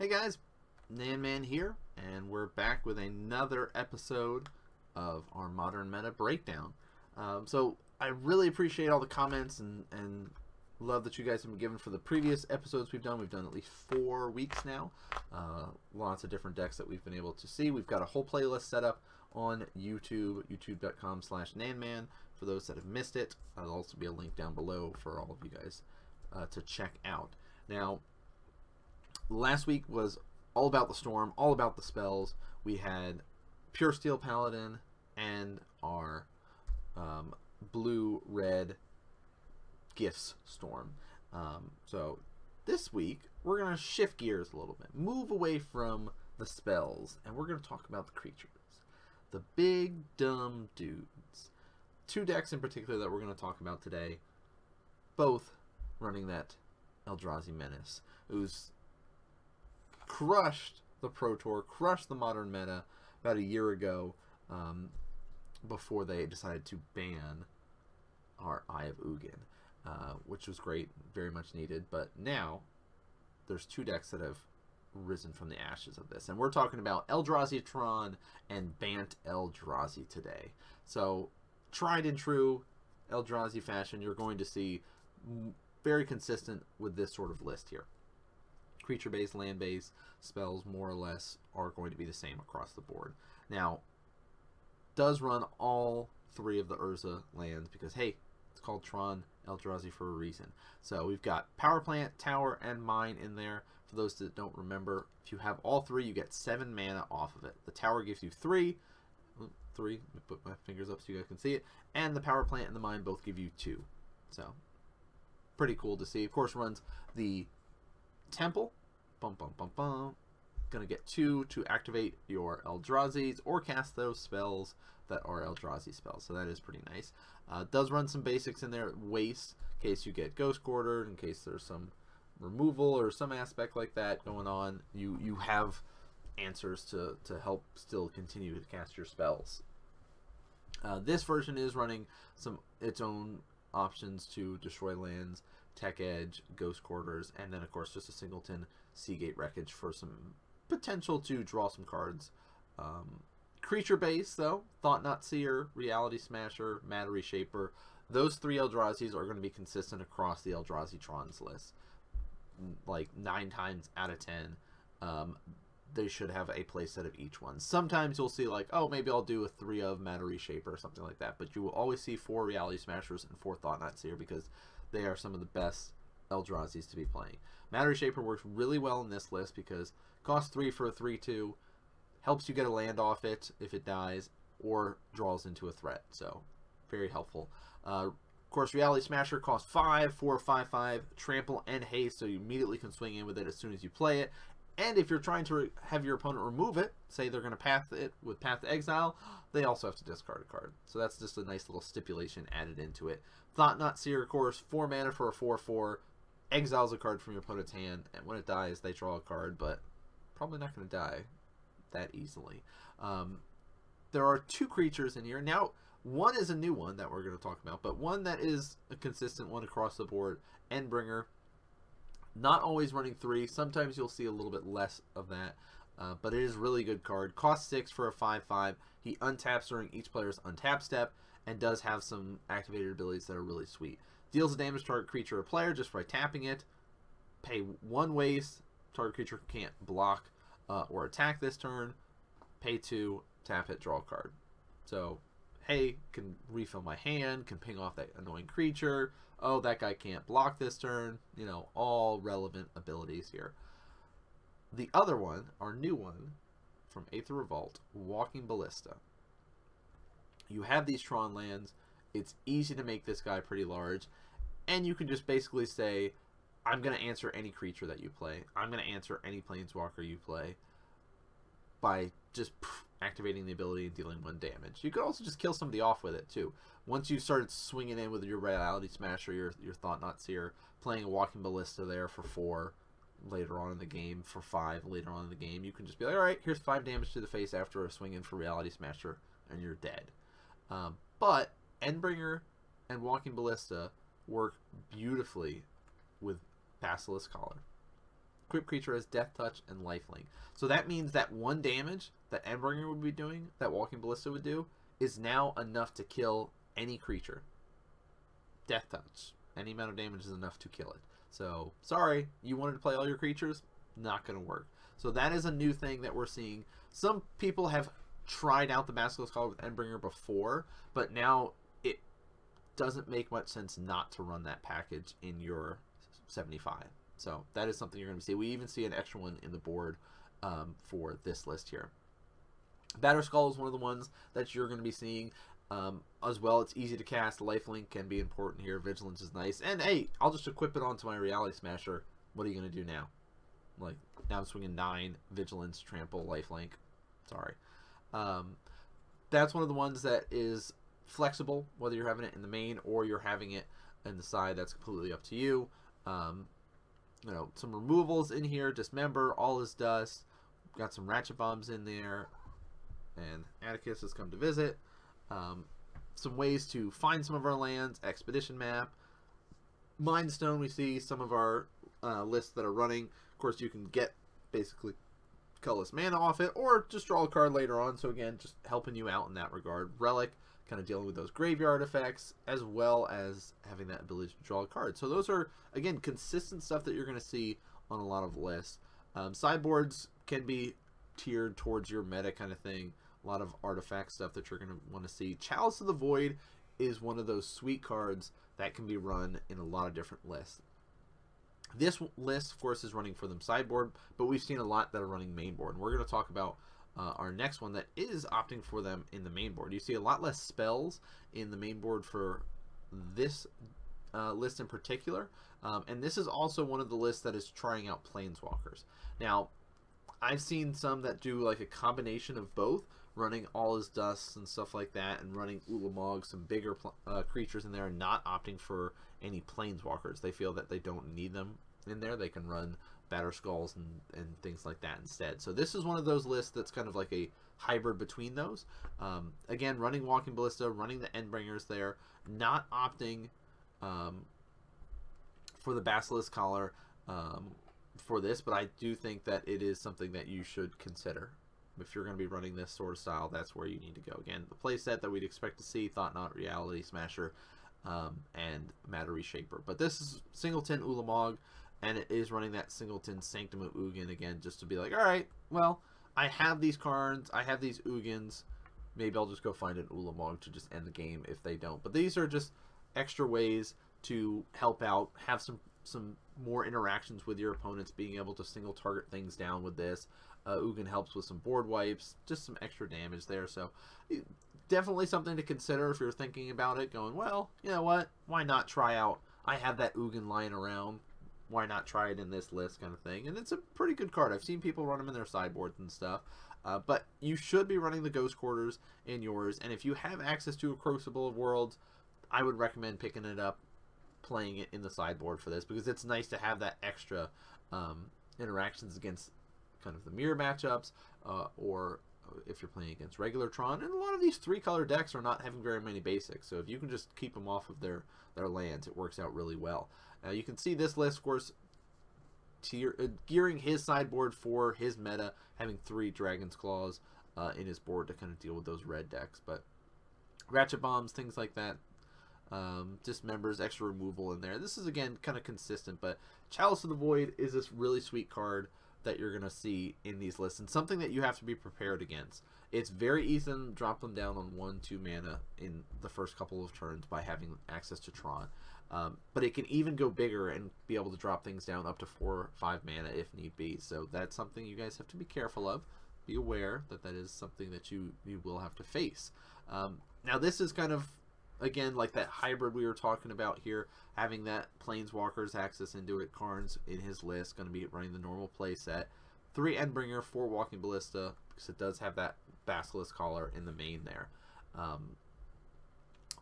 Hey guys, Nanman here, and we're back with another episode of our Modern Meta Breakdown. Um, so I really appreciate all the comments and, and love that you guys have been given for the previous episodes we've done. We've done at least four weeks now. Uh, lots of different decks that we've been able to see. We've got a whole playlist set up on YouTube, youtube.com slash nanman. For those that have missed it, there'll also be a link down below for all of you guys uh, to check out. Now, last week was all about the storm, all about the spells. We had Pure Steel Paladin and our um, blue red gifts storm. Um, so this week we're to shift gears a little bit, move away from the spells, and we're to talk about the creatures. The big dumb dudes. Two decks in particular that we're to talk about today, both running that Eldrazi Menace, who's crushed the Pro Tour, crushed the modern meta about a year ago um, before they decided to ban our Eye of Ugin, uh, which was great, very much needed. But now there's two decks that have risen from the ashes of this. And we're talking about Eldrazi Tron and Bant Eldrazi today. So, tried and true Eldrazi fashion, you're going to see very consistent with this sort of list here creature based, land based spells more or less are going to be the same across the board. Now, does run all three of the Urza lands because hey, it's called Tron Eldrazi for a reason. So we've got Power Plant, Tower, and Mine in there. For those that don't remember, if you have all three, you get seven mana off of it. The Tower gives you three, three. Let me put my fingers up so you guys can see it. And the Power Plant and the Mine both give you two. So pretty cool to see. Of course, runs the Temple, Bum, bum, bum, bum. Gonna get two to activate your Eldrazi's or cast those spells that are Eldrazi spells. So that is pretty nice. Uh, does run some basics in there. Waste, in case you get Ghost Quartered, in case there's some removal or some aspect like that going on. You you have answers to, to help still continue to cast your spells. Uh, this version is running some its own options to destroy lands, Tech Edge, Ghost Quarters, and then of course just a singleton Sea Gate Wreckage for some potential to draw some cards. Um, creature base, though, Thought-Knot Seer, Reality Smasher, Matter Reshaper, those three Eldrazi's are going to be consistent across the Eldrazi Trons list. Like nine times out of ten, um, they should have a playset of each one. Sometimes you'll see like, oh, maybe I'll do a three of Matter Reshaper or something like that. But you will always see four Reality Smashers and four Thought-Knot Seer because they are some of the best Eldrazi's to be playing. Matter Shaper works really well in this list because costs 3 for a 3-2, helps you get a land off it if it dies, or draws into a threat. So, very helpful. Uh, of course, Reality Smasher costs 5 for 5 5, trample, and haste, so you immediately can swing in with it as soon as you play it. And if you're trying to have your opponent remove it, say they're going to path it with Path to Exile, they also have to discard a card. So that's just a nice little stipulation added into it. Thought-Knot Seer, of course, 4 mana for a 4 4 exiles a card from your opponent's hand, and when it dies, they draw a card, but probably not going to die that easily. Um, there are two creatures in here. Now, one is a new one that we're going to talk about, but one that is a consistent one across the board, Endbringer. Not always running three. Sometimes you'll see a little bit less of that, uh, but it is really good card. Cost six for a 5-5. He untaps during each player's untap step, and does have some activated abilities that are really sweet. Deals damage to target creature or player just by tapping it. Pay one waste. Target creature can't block uh, or attack this turn. Pay two. Tap it. Draw a card. So, hey, can refill my hand. Can ping off that annoying creature. Oh, that guy can't block this turn. You know, all relevant abilities here. The other one, our new one, from Aether Revolt, Walking Ballista. You have these Tron lands it's easy to make this guy pretty large. And you can just basically say, I'm going to answer any creature that you play. I'm going to answer any planeswalker you play by just activating the ability and dealing one damage. You could also just kill somebody off with it too. Once you started swinging in with your Reality Smasher, your, your Thought-Knot Seer, playing a Walking Ballista there for four later on in the game, for five later on in the game, you can just be like, alright, here's five damage to the face after a swing in for Reality Smasher, and you're dead. Um, but Endbringer and Walking Ballista work beautifully with Basilisk Collar. equipped creature has Death Touch and Lifelink. So that means that one damage that Endbringer would be doing, that Walking Ballista would do, is now enough to kill any creature. Death Touch. Any amount of damage is enough to kill it. So, sorry, you wanted to play all your creatures? Not going to work. So that is a new thing that we're seeing. Some people have tried out the Basilisk Collar with Endbringer before, but now it doesn't make much sense not to run that package in your 75. So that is something you're going to see. We even see an extra one in the board um, for this list here. Batterskull is one of the ones that you're going to be seeing um, as well. It's easy to cast. Lifelink can be important here. Vigilance is nice. And hey, I'll just equip it onto my Reality Smasher. What are you going to do now? Like, now I'm swinging 9, Vigilance, Trample, Lifelink. Sorry. Um, that's one of the ones that is flexible, whether you're having it in the main or you're having it in the side. That's completely up to you. Um, you know, some removals in here. Dismember, all is dust. Got some ratchet bombs in there. And Atticus has come to visit. Um, some ways to find some of our lands. Expedition map. Mindstone, we see some of our uh, lists that are running. Of course, you can get basically colorless mana off it, or just draw a card later on. So again, just helping you out in that regard. Relic, kind of dealing with those graveyard effects, as well as having that ability to draw a card. So those are, again, consistent stuff that you're going to see on a lot of lists. Um, sideboards can be tiered towards your meta kind of thing. A lot of artifact stuff that you're going to want to see. Chalice of the Void is one of those sweet cards that can be run in a lot of different lists. This list, of course, is running for them sideboard, but we've seen a lot that are running mainboard. And we're going to talk about uh, our next one that is opting for them in the mainboard. You see a lot less spells in the mainboard for this uh, list in particular. Um, and this is also one of the lists that is trying out Planeswalkers. Now, I've seen some that do like a combination of both, running All Is Dusts and stuff like that, and running Ulamog, some bigger uh, creatures in there, and not opting for any planeswalkers. They feel that they don't need them in there. They can run Batterskulls and, and things like that instead. So this is one of those lists that's kind of like a hybrid between those. Um, again, running Walking Ballista, running the Endbringers there, not opting um, for the Basilisk Collar um, for this, but I do think that it is something that you should consider if you're going to be running this sort of style, that's where you need to go. Again, the playset that we'd expect to see, Thought-Knot, Reality Smasher, um, and Matter Reshaper. But this is Singleton Ulamog, and it is running that Singleton Sanctum of Ugin again, just to be like, all right, well, I have these cards, I have these Ugins, maybe I'll just go find an Ulamog to just end the game if they don't. But these are just extra ways to help out, have some some more interactions with your opponents, being able to single target things down with this. Uh, Ugin helps with some board wipes, just some extra damage there. So definitely something to consider if you're thinking about it, going, well, you know what, why not try out, I have that Ugin lying around, why not try it in this list kind of thing. And it's a pretty good card. I've seen people run them in their sideboards and stuff. Uh, but you should be running the Ghost Quarters in yours. And if you have access to a Crucible of Worlds, I would recommend picking it up playing it in the sideboard for this because it's nice to have that extra um, interactions against kind of the mirror matchups uh, or if you're playing against regular Tron. And a lot of these three color decks are not having very many basics. So if you can just keep them off of their, their lands, it works out really well. Now, you can see this list, of course, tier, uh, gearing his sideboard for his meta, having three Dragon's Claws uh, in his board to kind of deal with those red decks. But Ratchet Bombs, things like that, um, dismembers, extra removal in there. This is again kind of consistent, but Chalice of the Void is this really sweet card that you're gonna see in these lists, and something that you have to be prepared against. It's very easy to drop them down on one, two mana in the first couple of turns by having access to Tron. Um, but it can even go bigger and be able to drop things down up to four, five mana if need be. So that's something you guys have to be careful of. Be aware that that is something that you you will have to face. Um, now this is kind of again, like that hybrid we were talking about here, having that Planeswalkers access into it. Karn's in his list, going to be running the normal play set. Three Endbringer, four Walking Ballista, because it does have that Basilisk Collar in the main there. Um,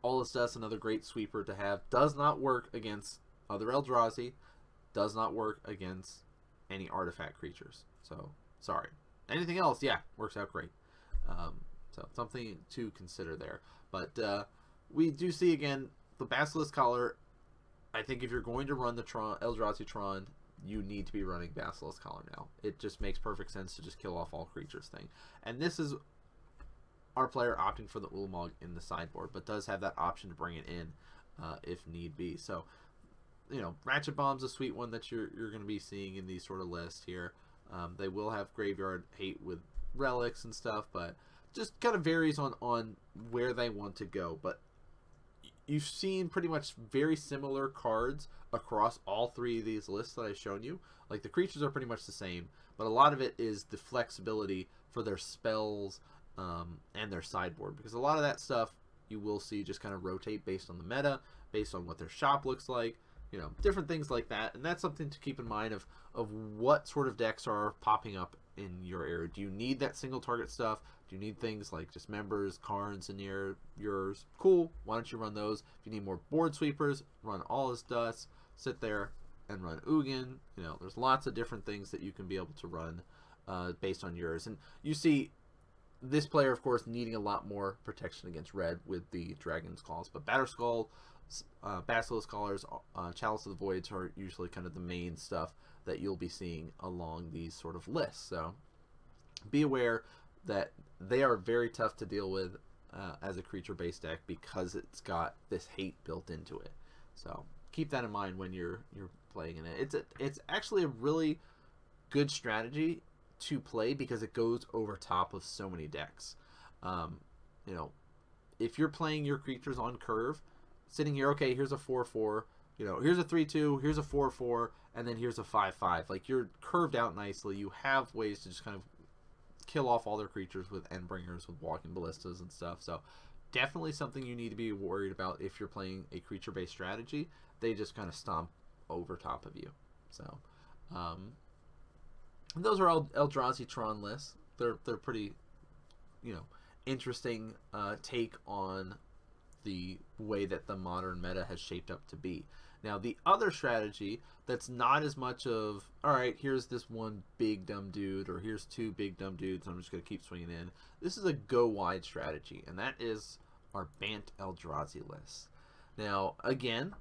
All Is Dust another great sweeper to have. Does not work against other Eldrazi. Does not work against any artifact creatures. So, sorry. Anything else, yeah, works out great. Um, so, something to consider there. But, uh, we do see again the Basilisk Collar. I think if you're going to run the Tron Eldrazi Tron, you need to be running Basilisk Collar now. It just makes perfect sense to just kill off all creatures thing. And this is our player opting for the Ulamog in the sideboard, but does have that option to bring it in uh, if need be. So, you know, Ratchet Bomb's a sweet one that you're, you're going to be seeing in these sort of lists here. Um, they will have Graveyard Hate with relics and stuff, but just kind of varies on, on where they want to go. But you've seen pretty much very similar cards across all three of these lists that I've shown you. Like the creatures are pretty much the same, but a lot of it is the flexibility for their spells um, and their sideboard because a lot of that stuff you will see just kind of rotate based on the meta, based on what their shop looks like, you know, different things like that. And that's something to keep in mind of of what sort of decks are popping up in your area. Do you need that single target stuff? Do you need things like Dismembers, cards in your yours? Cool. Why don't you run those? If you need more board sweepers, run All Is Dust. Sit there and run Ugin. You know, there's lots of different things that you can be able to run uh, based on yours. And you see this player, of course, needing a lot more protection against red with the Dragon's Claws. But Batterskull, uh, Basilisk Collars, uh, Chalice of the Voids are usually kind of the main stuff that you'll be seeing along these sort of lists. So be aware that they are very tough to deal with uh, as a creature-based deck because it's got this hate built into it. So keep that in mind when you're you're playing in it. It's a, it's actually a really good strategy to play because it goes over top of so many decks. Um, you know, if you're playing your creatures on curve, sitting here, okay, here's a 4-4, you know, here's a 3-2, here's a 4-4, and then here's a 5-5. Like, you're curved out nicely. You have ways to just kind of kill off all their creatures with Endbringers, with Walking Ballistas and stuff. So, definitely something you need to be worried about if you're playing a creature-based strategy. They just kind of stomp over top of you. So, um, those are all Eldrazi Tron lists. They're they're pretty, you know, interesting uh, take on the way that the modern meta has shaped up to be. Now, the other strategy that's not as much of, all right, here's this one big dumb dude, or here's two big dumb dudes, I'm just going to keep swinging in. This is a go wide strategy, and that is our Bant Eldrazi list. Now, again,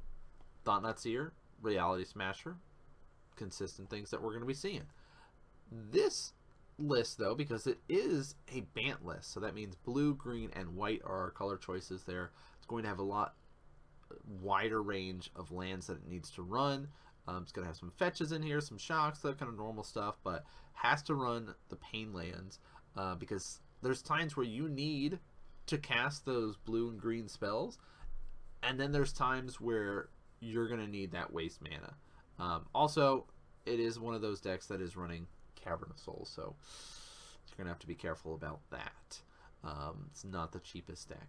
Thought-Knot Seer, Reality Smasher, consistent things that we're going to be seeing. This list, though, because it is a Bant list, so that means blue, green, and white are our color choices there. It's going to have a lot wider range of lands that it needs to run. Um, it's going to have some fetches in here, some shocks, that kind of normal stuff, but has to run the pain lands uh, because there's times where you need to cast those blue and green spells, and then there's times where you're going to need that waste mana. Um, also, it is one of those decks that is running Cavern of Souls, so you're going to have to be careful about that. Um, it's not the cheapest deck.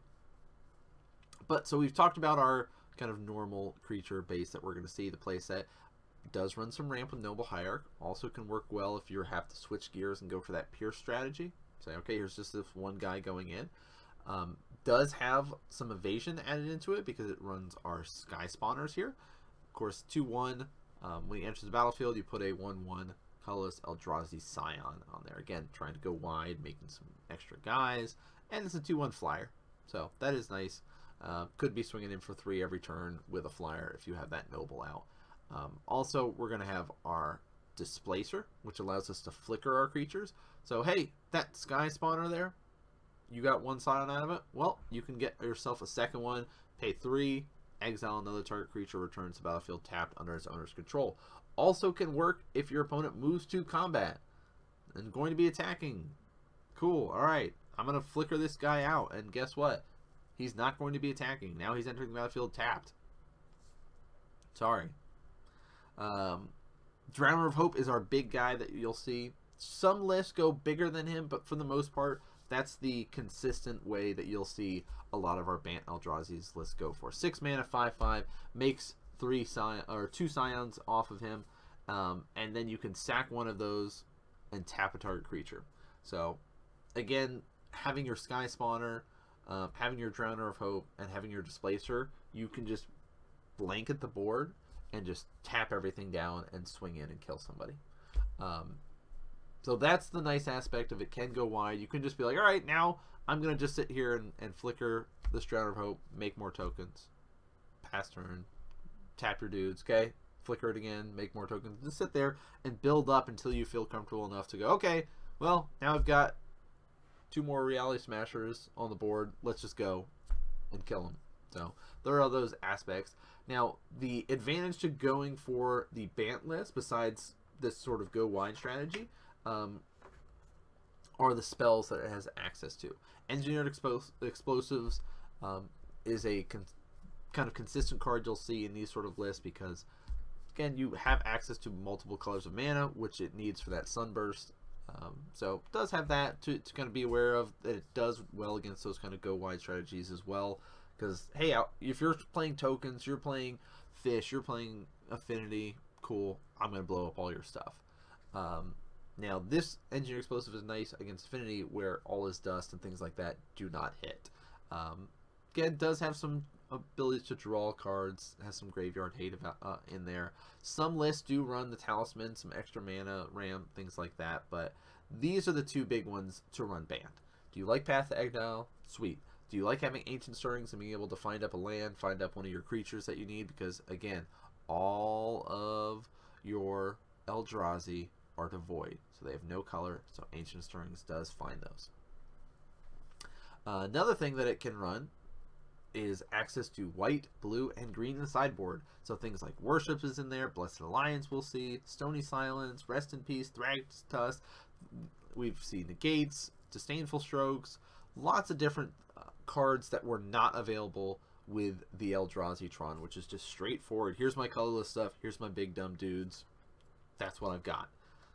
But so we've talked about our kind of normal creature base that we're going to see. The playset does run some ramp with Noble Hierarch. Also can work well if you have to switch gears and go for that Pierce strategy. Say, okay, here's just this one guy going in. Um, does have some evasion added into it because it runs our Sky Spawners here. Of course, 2-1. Um, when he enters the battlefield, you put a 1-1 colorless Eldrazi Scion on there. Again, trying to go wide, making some extra guys. And it's a 2-1 flyer. So that is nice. Uh, could be swinging in for three every turn with a flyer if you have that noble out. Um, also, we're going to have our displacer, which allows us to flicker our creatures. So, hey, that sky spawner there, you got one scion out of it. Well, you can get yourself a second one, pay three, exile another target creature, returns to battlefield tapped under its owner's control. Also can work if your opponent moves to combat and going to be attacking. Cool. All right. I'm going to flicker this guy out. And guess what? He's not going to be attacking. Now he's entering the battlefield tapped. Sorry. Um, Drowner of Hope is our big guy that you'll see. Some lists go bigger than him, but for the most part, that's the consistent way that you'll see a lot of our Bant Eldrazi's lists go for. Six mana, five five makes three scion or two scions off of him, um, and then you can sack one of those and tap a target creature. So, again, having your Sky Spawner, uh, having your Drowner of Hope, and having your Displacer, you can just blanket the board and just tap everything down and swing in and kill somebody. Um, so that's the nice aspect of it. Can go wide. You can just be like, all right, now I'm gonna just sit here and, and flicker this Drowner of Hope, make more tokens, pass turn, tap your dudes, okay? flicker it again, make more tokens. Just sit there and build up until you feel comfortable enough to go, okay, well, now I've got two more reality smashers on the board. Let's just go and kill them. So there are those aspects. Now, the advantage to going for the Bant list, besides this sort of go wide strategy, um, are the spells that it has access to. Engineered Explosives um, is a kind of consistent card you'll see in these sort of lists because, again, you have access to multiple colors of mana, which it needs for that Sunburst. Um, so does have that to, to kind of be aware of. That it does well against those kind of go wide strategies as well. Because hey, if you're playing tokens, you're playing fish, you're playing affinity, cool. I'm gonna blow up all your stuff. Um, now this engineer explosive is nice against affinity, where all is dust and things like that do not hit. Um, again, does have some ability to draw cards, has some graveyard hate about, uh, in there. Some lists do run the talisman, some extra mana, ram, things like that, but these are the two big ones to run Bant. Do you like Path to Exile? Sweet. Do you like having Ancient Stirrings and being able to find up a land, find up one of your creatures that you need? Because, again, all of your Eldrazi are devoid, so they have no color, so Ancient Stirrings does find those. Uh, another thing that it can run is access to white, blue, and green in the sideboard. So things like Worship is in there, Blessed Alliance we'll see, Stony Silence, Rest in Peace, Thragtusk. We've seen the Gates, Disdainful Strokes, lots of different uh, cards that were not available with the Eldrazi Tron, which is just straightforward. Here's my colorless stuff. Here's my big dumb dudes. That's what I've got.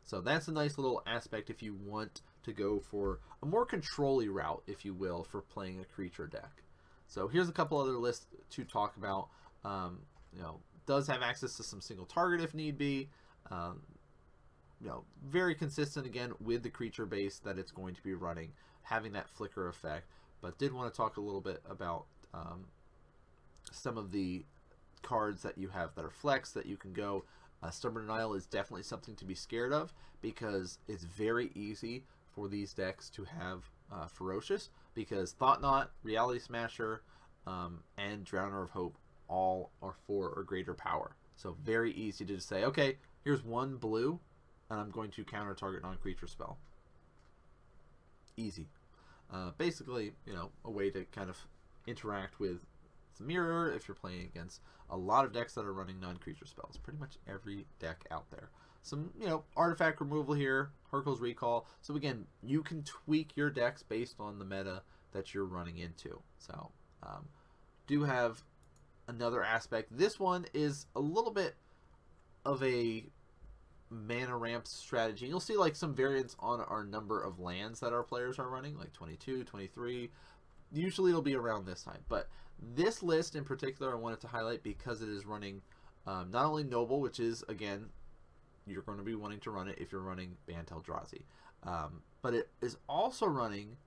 So that's a nice little aspect if you want to go for a more controlly route, if you will, for playing a creature deck. So here's a couple other lists to talk about. Um, you know, does have access to some single target if need be. Um, you know, very consistent again with the creature base that it's going to be running, having that flicker effect but did want to talk a little bit about um, some of the cards that you have that are flex that you can go. Uh, Stubborn Denial is definitely something to be scared of because it's very easy for these decks to have uh, Ferocious because Thought-Knot, Reality Smasher, um, and Drowner of Hope all are four or greater power. So very easy to just say, okay, here's one blue, and I'm going to counter target non-creature spell. Easy. Uh, basically, you know, a way to kind of interact with the mirror if you're playing against a lot of decks that are running non-creature spells. Pretty much every deck out there. Some, you know, artifact removal here, Hurkyl's Recall. So again, you can tweak your decks based on the meta that you're running into. So, um, do have another aspect. This one is a little bit of a mana ramp strategy. You'll see like some variants on our number of lands that our players are running, like 22, 23. Usually it'll be around this time, but this list in particular I wanted to highlight because it is running um, not only Noble, which is, again, you're going to be wanting to run it if you're running Bant Eldrazi, um, but it is also running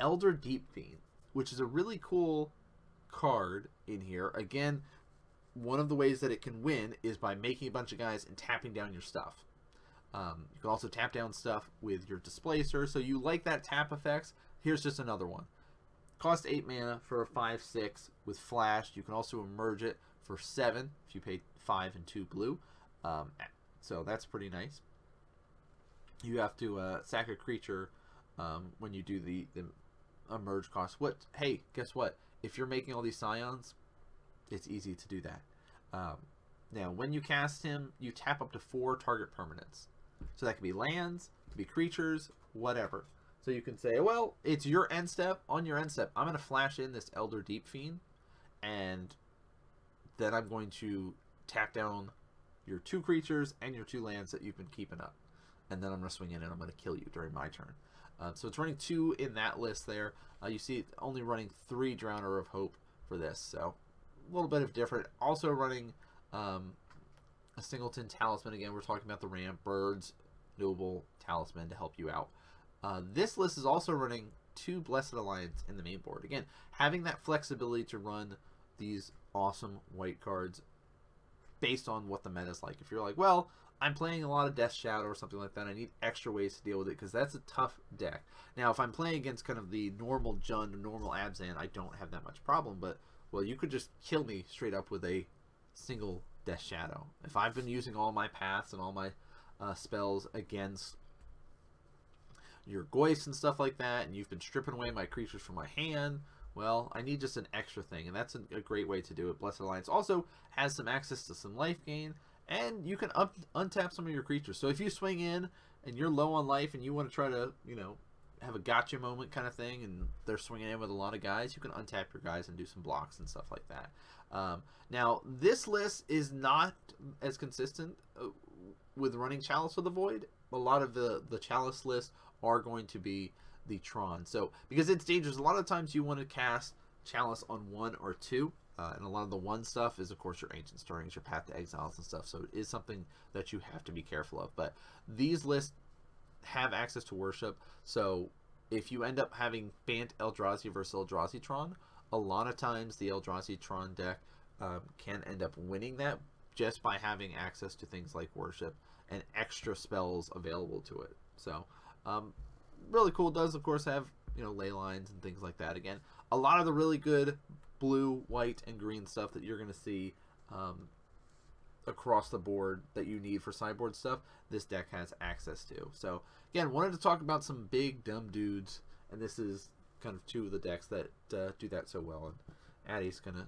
Elder Deep Fiend, which is a really cool card in here. Again, one of the ways that it can win is by making a bunch of guys and tapping down your stuff. Um, you can also tap down stuff with your displacer. So you like that tap effects. Here's just another one. Cost 8 mana for a 5-6 with flash. You can also emerge it for 7 if you pay 5 and 2 blue. Um, so that's pretty nice. You have to uh, sack a creature um, when you do the, the emerge cost. What? Hey, guess what? If you're making all these scions, it's easy to do that. Um, now, when you cast him, you tap up to four target permanents. So that could be lands, could be creatures, whatever. So you can say, well, it's your end step. On your end step, I'm going to flash in this Elder Deep Fiend, and then I'm going to tap down your two creatures and your two lands that you've been keeping up. And then I'm going to swing in and I'm going to kill you during my turn. Uh, so it's running two in that list there. Uh, you see only running three Drowner of Hope for this. So a little bit of different. Also running um, a Singleton Talisman. Again, we're talking about the ramp, Birds, Noble, Talisman to help you out. Uh, this list is also running two Blessed Alliance in the main board. Again, having that flexibility to run these awesome white cards based on what the meta is like. If you're like, well, I'm playing a lot of Death Shadow or something like that, I need extra ways to deal with it because that's a tough deck. Now, if I'm playing against kind of the normal Jund, normal Abzan, I don't have that much problem, but well, you could just kill me straight up with a single Death Shadow. If I've been using all my paths and all my uh, spells against your Goyfs and stuff like that, and you've been stripping away my creatures from my hand, well, I need just an extra thing, and that's a, great way to do it. Blessed Alliance also has some access to some life gain, and you can up, untap some of your creatures. So if you swing in and you're low on life and you want to try to, you know, have a gotcha moment kind of thing, and they're swinging in with a lot of guys, you can untap your guys and do some blocks and stuff like that. Um, now, this list is not as consistent uh, with running Chalice of the Void. A lot of the, the Chalice list are going to be the Tron. So, because it's dangerous, a lot of times you want to cast Chalice on one or two. Uh, and a lot of the one stuff is, of course, your Ancient Stirrings, your Path to Exiles and stuff. So it is something that you have to be careful of. But these lists have access to worship. So if you end up having Bant Eldrazi versus Eldrazi Tron, a lot of times the Eldrazi Tron deck um, can end up winning that just by having access to things like worship and extra spells available to it. So um, really cool. It does of course have you know ley lines and things like that. Again, a lot of the really good blue, white, and green stuff that you're going to see um, across the board that you need for sideboard stuff, this deck has access to. So again, wanted to talk about some big dumb dudes, and this is kind of two of the decks that uh, do that so well. And Addy's gonna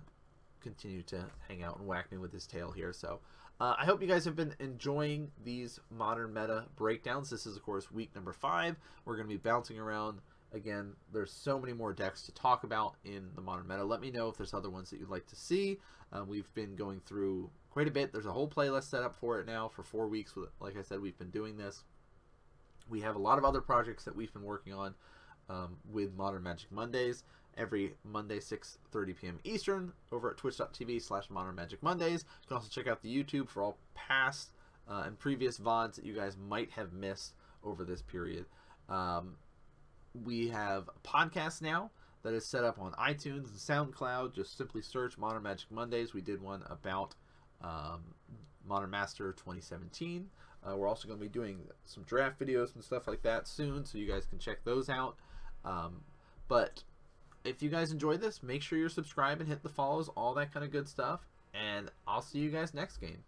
continue to hang out and whack me with his tail here. So uh, I hope you guys have been enjoying these modern meta breakdowns. This is of course week number five. We're gonna be bouncing around. Again there's so many more decks to talk about in the modern meta. Let me know if there's other ones that you'd like to see. Uh, we've been going through quite a bit. There's a whole playlist set up for it now for four weeks. Like i said we've been doing this. We have a lot of other projects that we've been working on um, with modern magic mondays every monday 6.30 p.m eastern over at twitch.tv slash modern magic mondays you can also check out the youtube for all past uh, and previous vods that you guys might have missed over this period um, we have a podcast now that is set up on iTunes and SoundCloud. Just simply search Modern Magic Mondays. We did one about um, Modern Master 2017. Uh, we're also going to be doing some draft videos and stuff like that soon, so you guys can check those out. Um, but if you guys enjoyed this, make sure you're subscribed and hit the follows, all that kind of good stuff. And I'll see you guys next game.